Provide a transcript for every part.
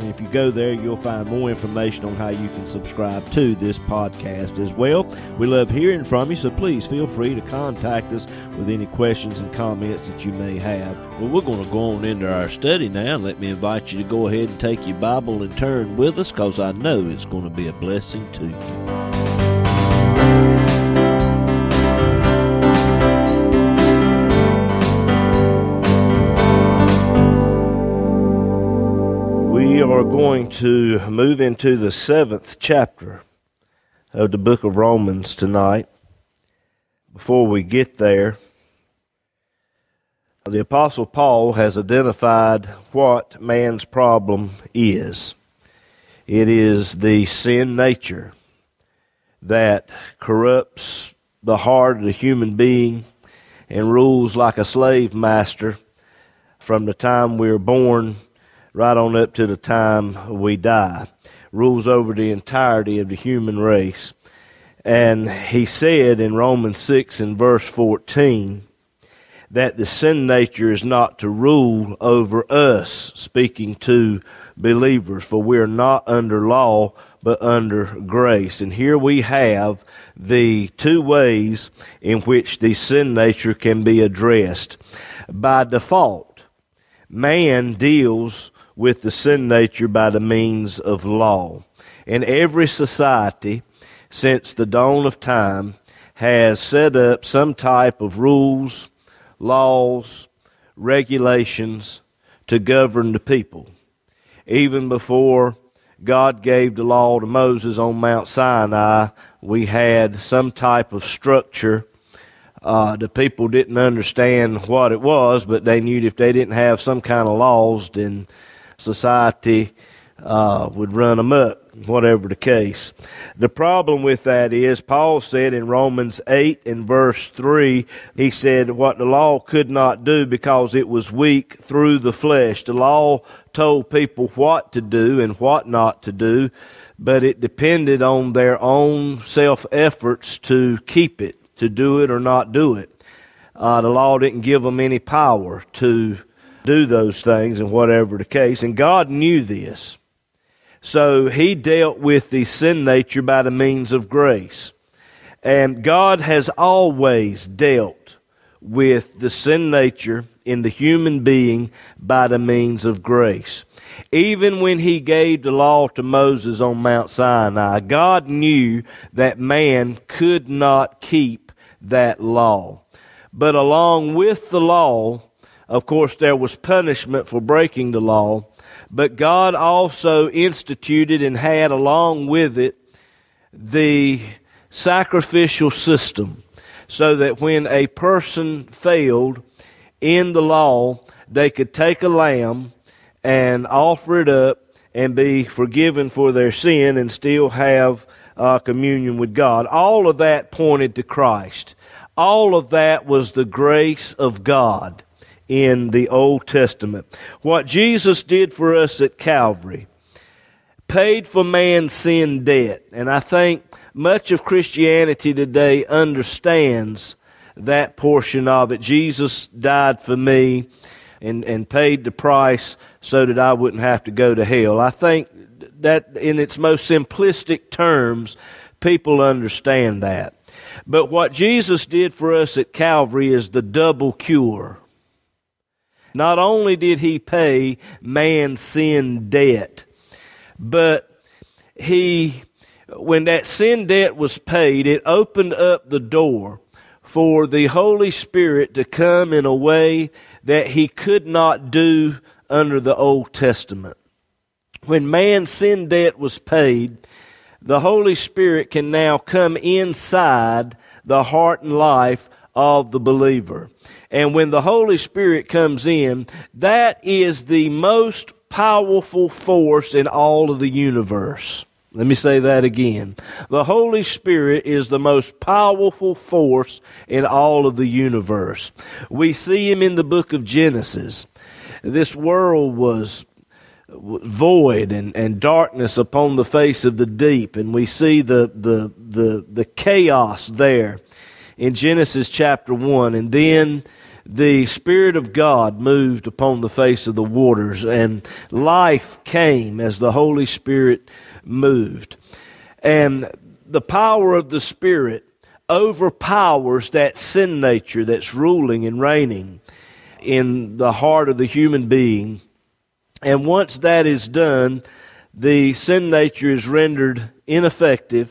and if you go there, you'll find more information on how you can subscribe to this podcast as well. We love hearing from you, so please feel free to contact us with any questions and comments that you may have. Well, we're going to go on into our study now. Let me invite you to go ahead and take your Bible and turn with us because I know it's going to be a blessing to you. Going to move into the seventh chapter of the book of Romans tonight. Before we get there, the Apostle Paul has identified what man's problem is. It is the sin nature that corrupts the heart of the human being and rules like a slave master from the time we're born right on up to the time we die. Rules over the entirety of the human race. And he said in Romans 6 and verse 14 that the sin nature is not to rule over us, speaking to believers, for we are not under law, but under grace. And here we have the two ways in which the sin nature can be addressed. By default, man deals with the sin nature by the means of law. And every society since the dawn of time has set up some type of rules, laws, regulations to govern the people. Even before God gave the law to Moses on Mount Sinai, we had some type of structure. Uh, the people didn't understand what it was, but they knew if they didn't have some kind of laws, then society uh, would run amok, whatever the case. The problem with that is, Paul said in Romans 8 and verse 3, he said, What the law could not do because it was weak through the flesh. The law told people what to do and what not to do, but it depended on their own self efforts to keep it, to do it or not do it. Uh, the law didn't give them any power to do those things and whatever the case. And God knew this. So he dealt with the sin nature by the means of grace. And God has always dealt with the sin nature in the human being by the means of grace. Even when he gave the law to Moses on Mount Sinai, God knew that man could not keep that law. But along with the law, of course, there was punishment for breaking the law, but God also instituted and had along with it the sacrificial system so that when a person failed in the law, they could take a lamb and offer it up and be forgiven for their sin and still have uh, communion with God. All of that pointed to Christ. All of that was the grace of God in the Old Testament. What Jesus did for us at Calvary paid for man's sin debt. And I think much of Christianity today understands that portion of it. Jesus died for me and, and paid the price so that I wouldn't have to go to hell. I think that in its most simplistic terms, people understand that. But what Jesus did for us at Calvary is the double cure. Not only did he pay man's sin debt, but he, when that sin debt was paid, it opened up the door for the Holy Spirit to come in a way that he could not do under the Old Testament. When man's sin debt was paid, the Holy Spirit can now come inside the heart and life of the believer. And when the Holy Spirit comes in, that is the most powerful force in all of the universe. Let me say that again. The Holy Spirit is the most powerful force in all of the universe. We see him in the book of Genesis. This world was void and, and darkness upon the face of the deep, and we see the, the, the, the chaos there in Genesis chapter 1. And then the Spirit of God moved upon the face of the waters, and life came as the Holy Spirit moved. And the power of the Spirit overpowers that sin nature that's ruling and reigning in the heart of the human being. And once that is done, the sin nature is rendered ineffective.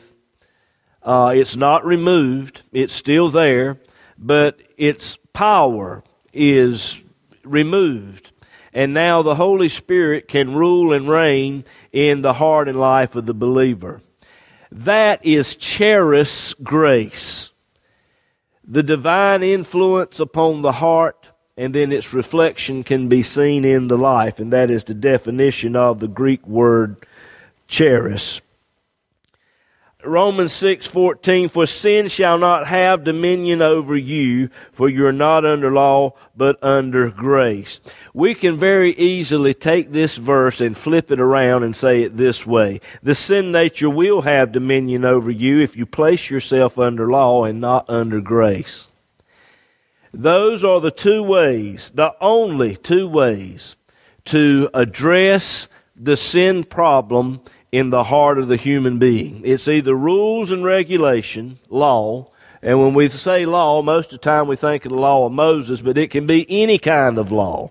Uh, it's not removed, it's still there, but its power is removed. And now the Holy Spirit can rule and reign in the heart and life of the believer. That is charis grace. The divine influence upon the heart and then its reflection can be seen in the life, and that is the definition of the Greek word charis. Romans 6:14 for sin shall not have dominion over you for you are not under law but under grace. We can very easily take this verse and flip it around and say it this way. The sin nature will have dominion over you if you place yourself under law and not under grace. Those are the two ways, the only two ways to address the sin problem in the heart of the human being. It's either rules and regulation, law, and when we say law, most of the time we think of the law of Moses, but it can be any kind of law.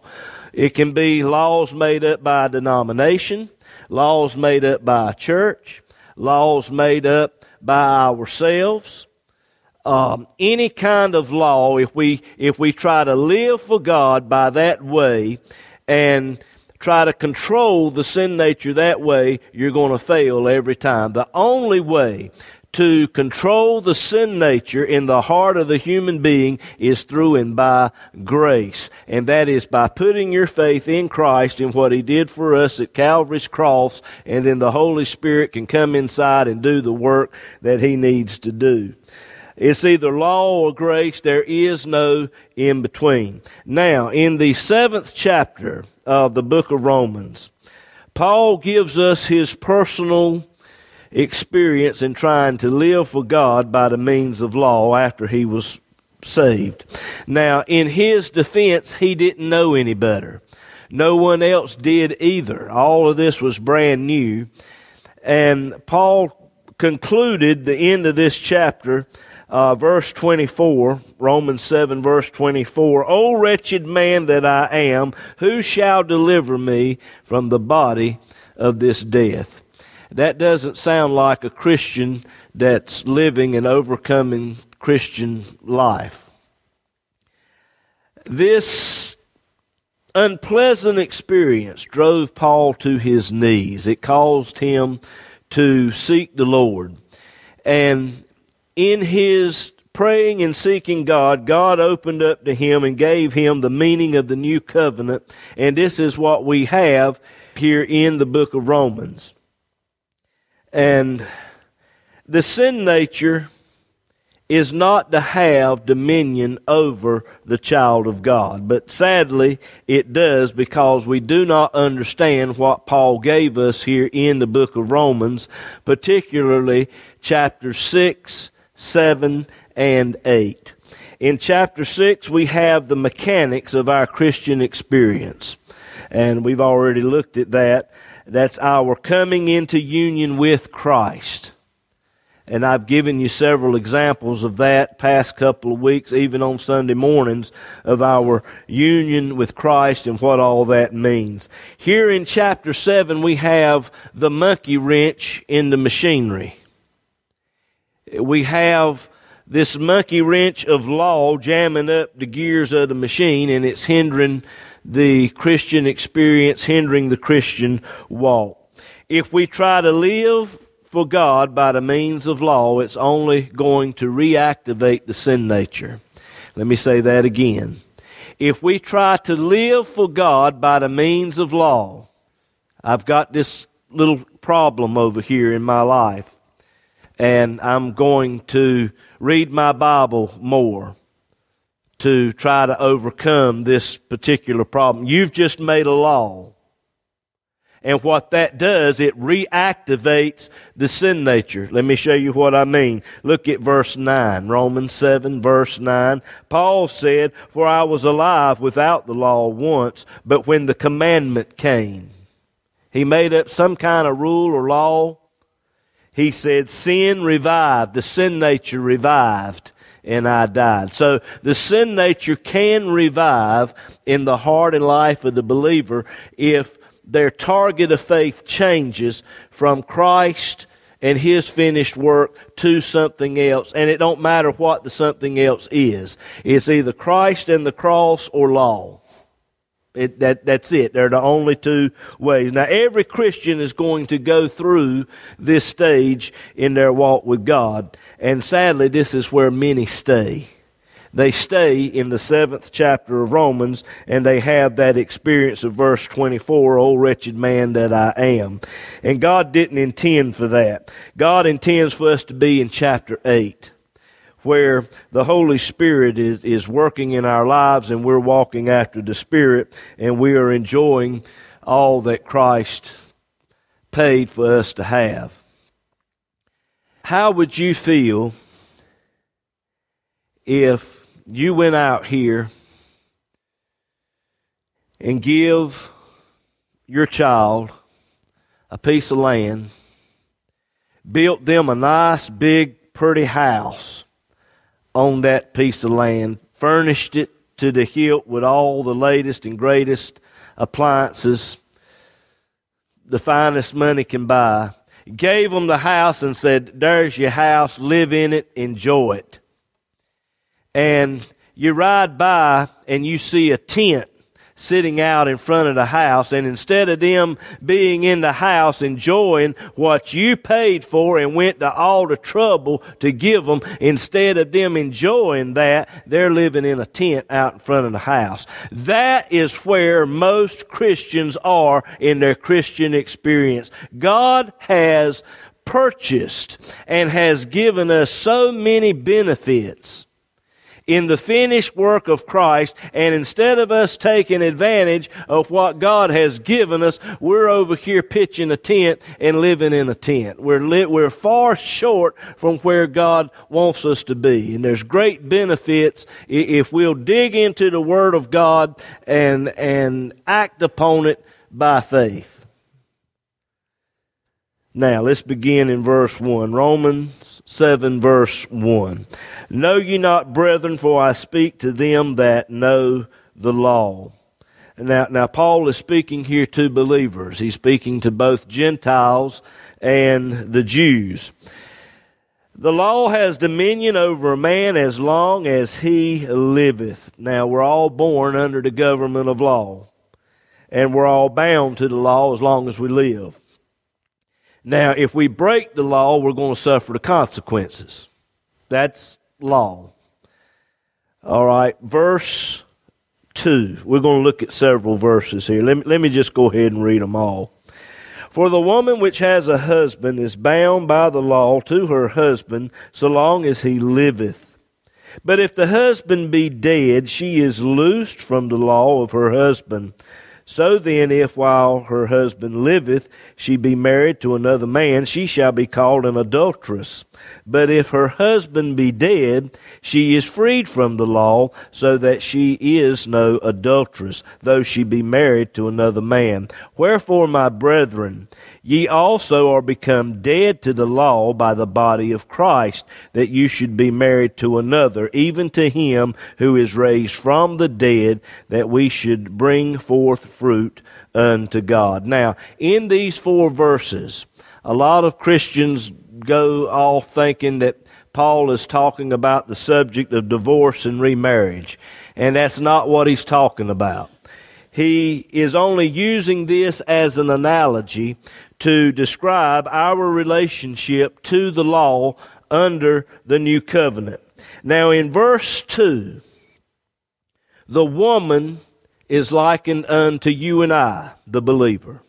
It can be laws made up by a denomination, laws made up by a church, laws made up by ourselves. Um, any kind of law, if we if we try to live for God by that way, and try to control the sin nature that way, you're going to fail every time. The only way to control the sin nature in the heart of the human being is through and by grace. And that is by putting your faith in Christ and what He did for us at Calvary's cross, and then the Holy Spirit can come inside and do the work that He needs to do. It's either law or grace. There is no in between. Now, in the seventh chapter of the book of Romans, Paul gives us his personal experience in trying to live for God by the means of law after he was saved. Now, in his defense, he didn't know any better. No one else did either. All of this was brand new. And Paul concluded the end of this chapter uh, verse 24, Romans 7, verse 24. O wretched man that I am, who shall deliver me from the body of this death? That doesn't sound like a Christian that's living an overcoming Christian life. This unpleasant experience drove Paul to his knees. It caused him to seek the Lord. And in his praying and seeking God, God opened up to him and gave him the meaning of the new covenant. And this is what we have here in the book of Romans. And the sin nature is not to have dominion over the child of God. But sadly, it does because we do not understand what Paul gave us here in the book of Romans, particularly chapter 6 7, and 8. In chapter 6, we have the mechanics of our Christian experience. And we've already looked at that. That's our coming into union with Christ. And I've given you several examples of that past couple of weeks, even on Sunday mornings, of our union with Christ and what all that means. Here in chapter 7, we have the monkey wrench in the machinery we have this monkey wrench of law jamming up the gears of the machine and it's hindering the Christian experience, hindering the Christian walk. If we try to live for God by the means of law, it's only going to reactivate the sin nature. Let me say that again. If we try to live for God by the means of law, I've got this little problem over here in my life, and I'm going to read my Bible more to try to overcome this particular problem. You've just made a law. And what that does, it reactivates the sin nature. Let me show you what I mean. Look at verse 9, Romans 7, verse 9. Paul said, For I was alive without the law once, but when the commandment came, he made up some kind of rule or law. He said, Sin revived, the sin nature revived and I died. So the sin nature can revive in the heart and life of the believer if their target of faith changes from Christ and his finished work to something else and it don't matter what the something else is. It's either christ and the cross or law it, that, that's it. They're the only two ways. Now every christian is going to go through this stage in their walk with god. And sadly this is where many stay. They stay in the seventh chapter of Romans and they have that experience of verse 24, O wretched man that I am. And God didn't intend for that. God intends for us to be in chapter 8 where the Holy Spirit is, is working in our lives and we're walking after the Spirit and we are enjoying all that Christ paid for us to have. How would you feel if you went out here and give your child a piece of land, built them a nice, big, pretty house on that piece of land, furnished it to the hilt with all the latest and greatest appliances, the finest money can buy, gave them the house and said, There's your house, live in it, enjoy it. And you ride by and you see a tent sitting out in front of the house, and instead of them being in the house enjoying what you paid for and went to all the trouble to give them, instead of them enjoying that, they're living in a tent out in front of the house. That is where most Christians are in their Christian experience. God has purchased and has given us so many benefits in the finished work of Christ, and instead of us taking advantage of what God has given us, we're over here pitching a tent and living in a tent. We're, li- we're far short from where God wants us to be. And there's great benefits if we'll dig into the Word of God and, and act upon it by faith. Now, let's begin in verse 1. Romans 7, verse 1. Know ye not, brethren, for I speak to them that know the law. Now, now Paul is speaking here to believers. He's speaking to both Gentiles and the Jews. The law has dominion over a man as long as he liveth. Now, we're all born under the government of law, and we're all bound to the law as long as we live. Now, if we break the law, we're going to suffer the consequences. That's law. All right, verse 2. We're going to look at several verses here. Let me, let me just go ahead and read them all. For the woman which has a husband is bound by the law to her husband so long as he liveth. But if the husband be dead, she is loosed from the law of her husband. So then, if while her husband liveth she be married to another man, she shall be called an adulteress. But if her husband be dead, she is freed from the law, so that she is no adulteress, though she be married to another man. Wherefore, my brethren, Ye also are become dead to the law by the body of Christ, that you should be married to another, even to him who is raised from the dead, that we should bring forth fruit unto God. Now, in these four verses, a lot of Christians go off thinking that Paul is talking about the subject of divorce and remarriage, and that's not what he's talking about. He is only using this as an analogy to describe our relationship to the law under the new covenant. Now, in verse 2, the woman is likened unto you and I, the believer.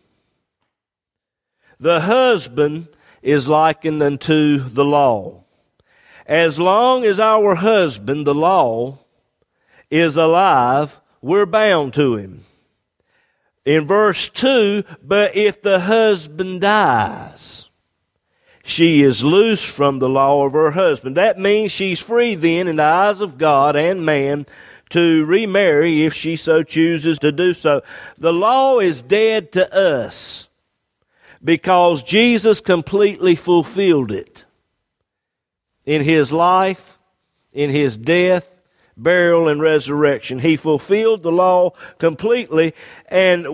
the husband is likened unto the law. As long as our husband, the law, is alive, we're bound to him. In verse 2, but if the husband dies, she is loose from the law of her husband. That means she's free then in the eyes of God and man to remarry if she so chooses to do so. The law is dead to us because Jesus completely fulfilled it in his life, in his death, burial, and resurrection. He fulfilled the law completely, and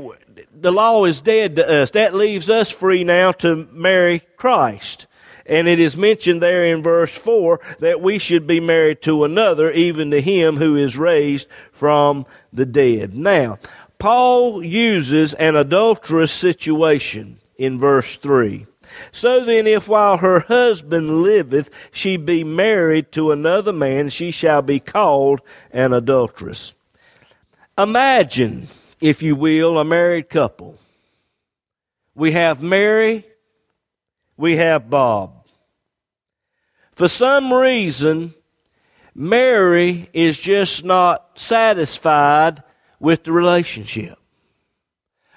the law is dead to us. That leaves us free now to marry Christ. And it is mentioned there in verse 4 that we should be married to another, even to him who is raised from the dead. Now, Paul uses an adulterous situation in verse 3. So then, if while her husband liveth she be married to another man, she shall be called an adulteress. Imagine, if you will, a married couple. We have Mary, we have Bob. For some reason, Mary is just not satisfied with the relationship.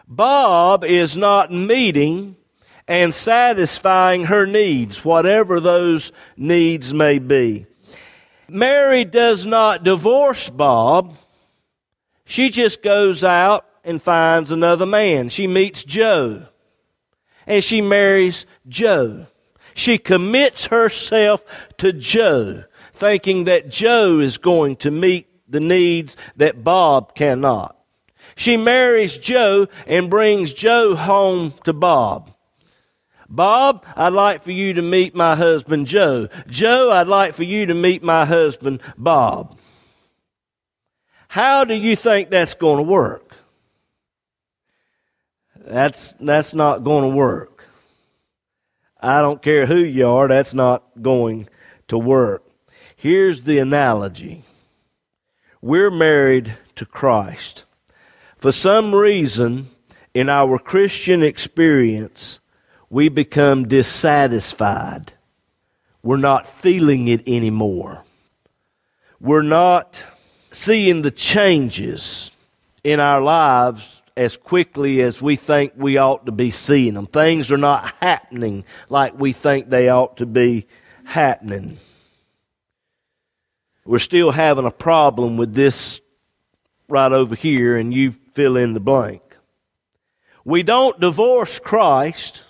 Bob is not meeting and satisfying her needs, whatever those needs may be. Mary does not divorce Bob. She just goes out and finds another man. She meets Joe. And she marries Joe. She commits herself to Joe, thinking that Joe is going to meet the needs that Bob cannot. She marries Joe and brings Joe home to Bob. Bob, I'd like for you to meet my husband Joe. Joe, I'd like for you to meet my husband Bob. How do you think that's going to work? That's, that's not going to work. I don't care who you are, that's not going to work. Here's the analogy we're married to Christ. For some reason, in our Christian experience, we become dissatisfied. We're not feeling it anymore. We're not seeing the changes in our lives as quickly as we think we ought to be seeing them. Things are not happening like we think they ought to be happening. We're still having a problem with this right over here, and you fill in the blank. We don't divorce Christ.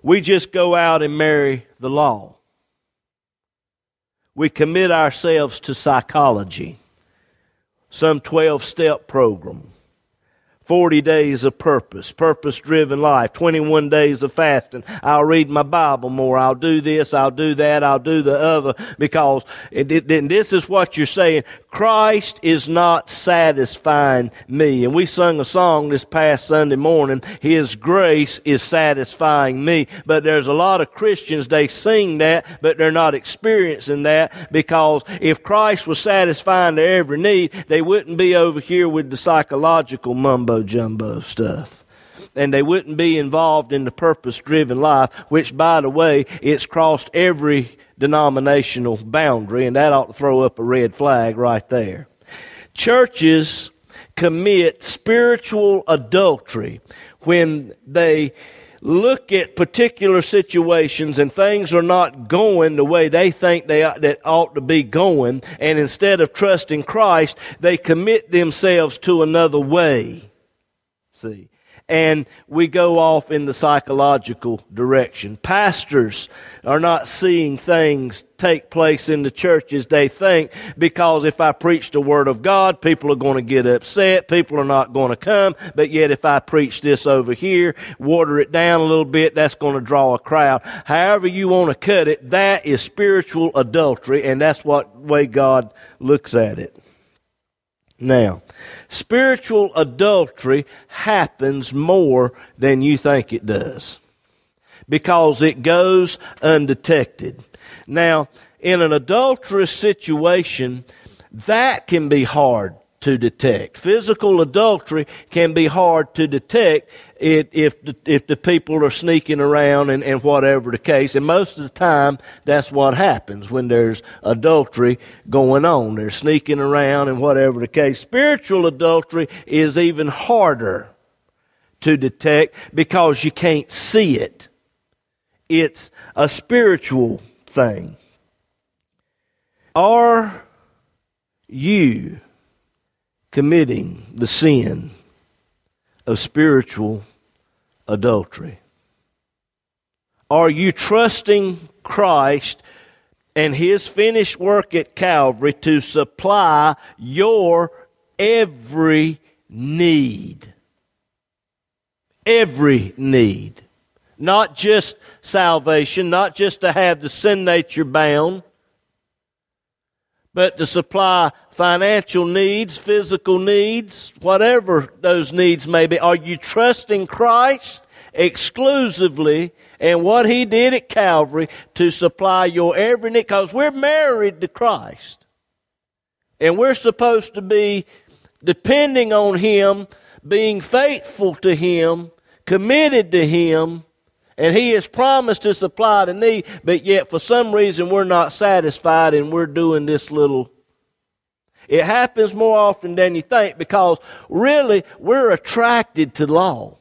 We just go out and marry the law. We commit ourselves to psychology, some 12 step program. 40 days of purpose, purpose driven life, 21 days of fasting. I'll read my Bible more. I'll do this, I'll do that, I'll do the other because it, it, this is what you're saying. Christ is not satisfying me. And we sung a song this past Sunday morning, His grace is satisfying me. But there's a lot of Christians, they sing that, but they're not experiencing that because if Christ was satisfying their every need, they wouldn't be over here with the psychological mumbo jumbo stuff. And they wouldn't be involved in the purpose driven life, which, by the way, it's crossed every denominational boundary, and that ought to throw up a red flag right there. Churches commit spiritual adultery when they look at particular situations and things are not going the way they think they ought, that ought to be going, and instead of trusting Christ, they commit themselves to another way see. And we go off in the psychological direction. Pastors are not seeing things take place in the churches they think because if I preach the Word of God, people are going to get upset. People are not going to come. But yet, if I preach this over here, water it down a little bit, that's going to draw a crowd. However, you want to cut it, that is spiritual adultery, and that's what way God looks at it. Now, spiritual adultery happens more than you think it does because it goes undetected. Now, in an adulterous situation, that can be hard to detect. Physical adultery can be hard to detect if, if, the, if the people are sneaking around and, and whatever the case. And most of the time, that's what happens when there's adultery going on. They're sneaking around and whatever the case. Spiritual adultery is even harder to detect because you can't see it. It's a spiritual thing. Are you committing the sin of spiritual adultery? Are you trusting Christ and His finished work at Calvary to supply your every need? Every need. Not just salvation, not just to have the sin nature bound, but to supply financial needs, physical needs, whatever those needs may be. Are you trusting Christ exclusively and what He did at Calvary to supply your every need? Because we're married to Christ. And we're supposed to be depending on Him, being faithful to Him, committed to Him, and He has promised to supply the need, but yet for some reason we're not satisfied and we're doing this little. It happens more often than you think because really we're attracted to law.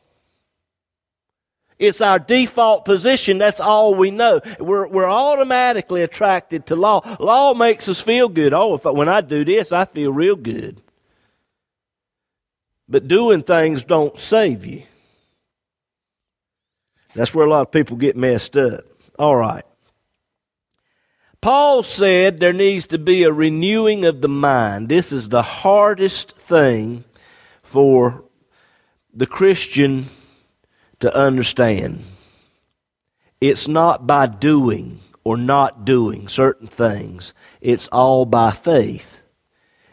It's our default position. That's all we know. We're, we're automatically attracted to law. Law makes us feel good. Oh, if I, when I do this, I feel real good. But doing things don't save you. That's where a lot of people get messed up. All right. Paul said there needs to be a renewing of the mind. This is the hardest thing for the Christian to understand. It's not by doing or not doing certain things, it's all by faith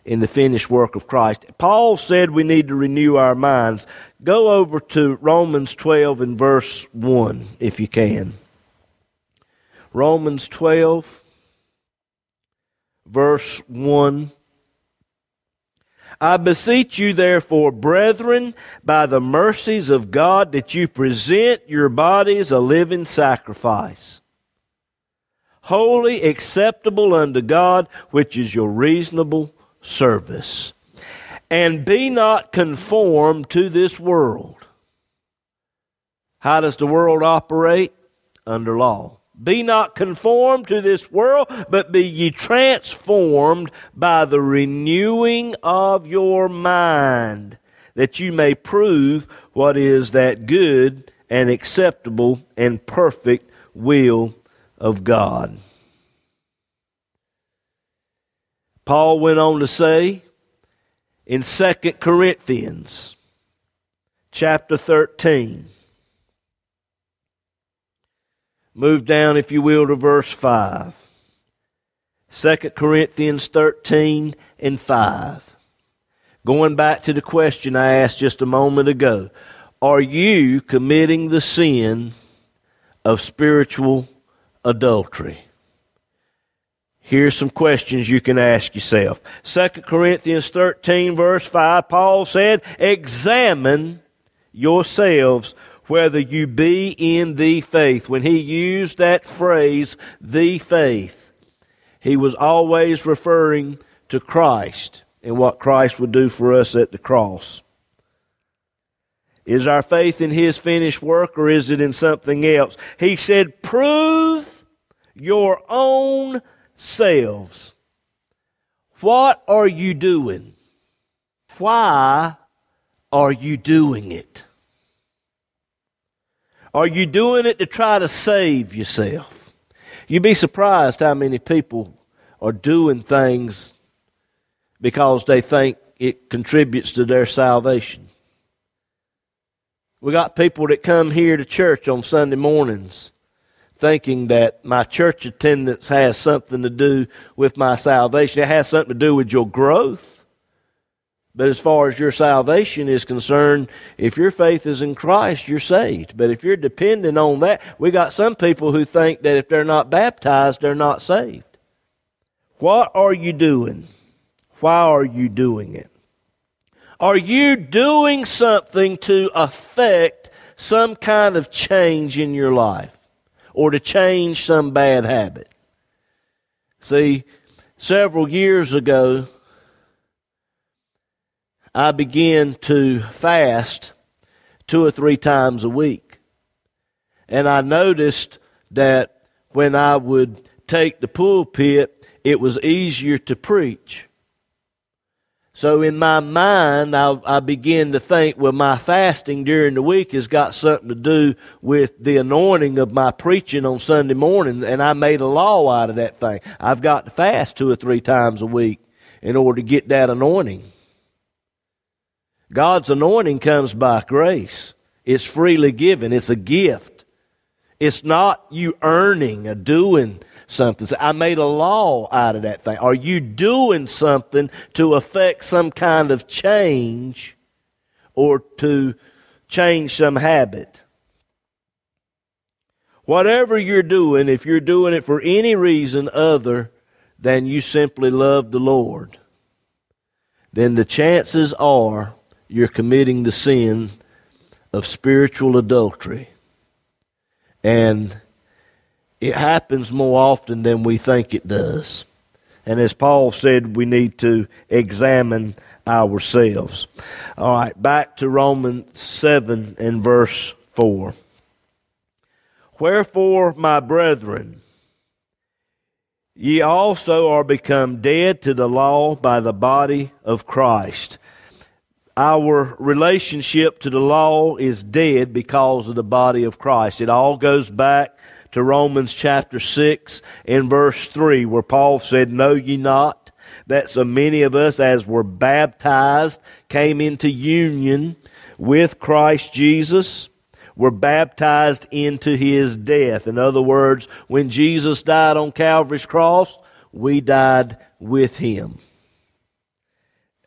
in the finished work of Christ. Paul said we need to renew our minds. Go over to Romans 12 and verse 1 if you can. Romans 12, verse 1. I beseech you, therefore, brethren, by the mercies of God, that you present your bodies a living sacrifice, holy, acceptable unto God, which is your reasonable service. And be not conformed to this world. How does the world operate? Under law. Be not conformed to this world, but be ye transformed by the renewing of your mind, that you may prove what is that good and acceptable and perfect will of God. Paul went on to say in 2 Corinthians chapter 13, move down, if you will, to verse 5. 2 Corinthians 13 and 5. Going back to the question I asked just a moment ago Are you committing the sin of spiritual adultery? Here's some questions you can ask yourself. 2 Corinthians 13 verse 5, Paul said, examine yourselves whether you be in the faith. When he used that phrase, the faith, he was always referring to Christ and what Christ would do for us at the cross. Is our faith in his finished work or is it in something else? He said, prove your own selves. What are you doing? Why are you doing it? Are you doing it to try to save yourself? You'd be surprised how many people are doing things because they think it contributes to their salvation. We got people that come here to church on Sunday mornings thinking that my church attendance has something to do with my salvation. It has something to do with your growth. But as far as your salvation is concerned, if your faith is in Christ, you're saved. But if you're dependent on that, we got some people who think that if they're not baptized, they're not saved. What are you doing? Why are you doing it? Are you doing something to affect some kind of change in your life or to change some bad habit? See, several years ago, I began to fast two or three times a week. And I noticed that when I would take the pulpit, it was easier to preach. So in my mind, I, I began to think, well, my fasting during the week has got something to do with the anointing of my preaching on Sunday morning, and I made a law out of that thing. I've got to fast two or three times a week in order to get that anointing. God's anointing comes by grace. It's freely given. It's a gift. It's not you earning or doing something. So I made a law out of that thing. Are you doing something to affect some kind of change or to change some habit? Whatever you're doing, if you're doing it for any reason other than you simply love the Lord, then the chances are you're committing the sin of spiritual adultery. And it happens more often than we think it does. And as Paul said, we need to examine ourselves. All right, back to Romans 7 and verse 4. Wherefore, my brethren, ye also are become dead to the law by the body of Christ. Our relationship to the law is dead because of the body of Christ. It all goes back to Romans chapter 6 and verse 3, where Paul said, Know ye not that so many of us, as were baptized, came into union with Christ Jesus? Were baptized into his death. In other words, when Jesus died on Calvary's cross, we died with him.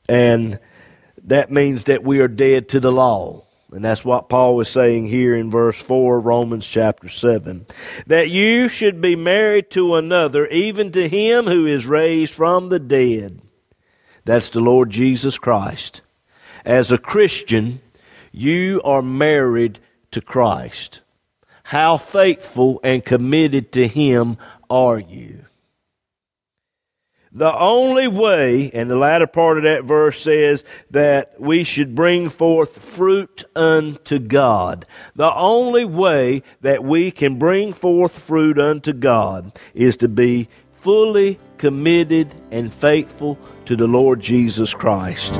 And that means that we are dead to the law. And that's what Paul was saying here in verse 4 Romans chapter 7. That you should be married to another, even to him who is raised from the dead. That's the Lord Jesus Christ. As a Christian, you are married to Christ. How faithful and committed to him are you? The only way, and the latter part of that verse says that we should bring forth fruit unto God. The only way that we can bring forth fruit unto God is to be fully committed and faithful to the Lord Jesus Christ.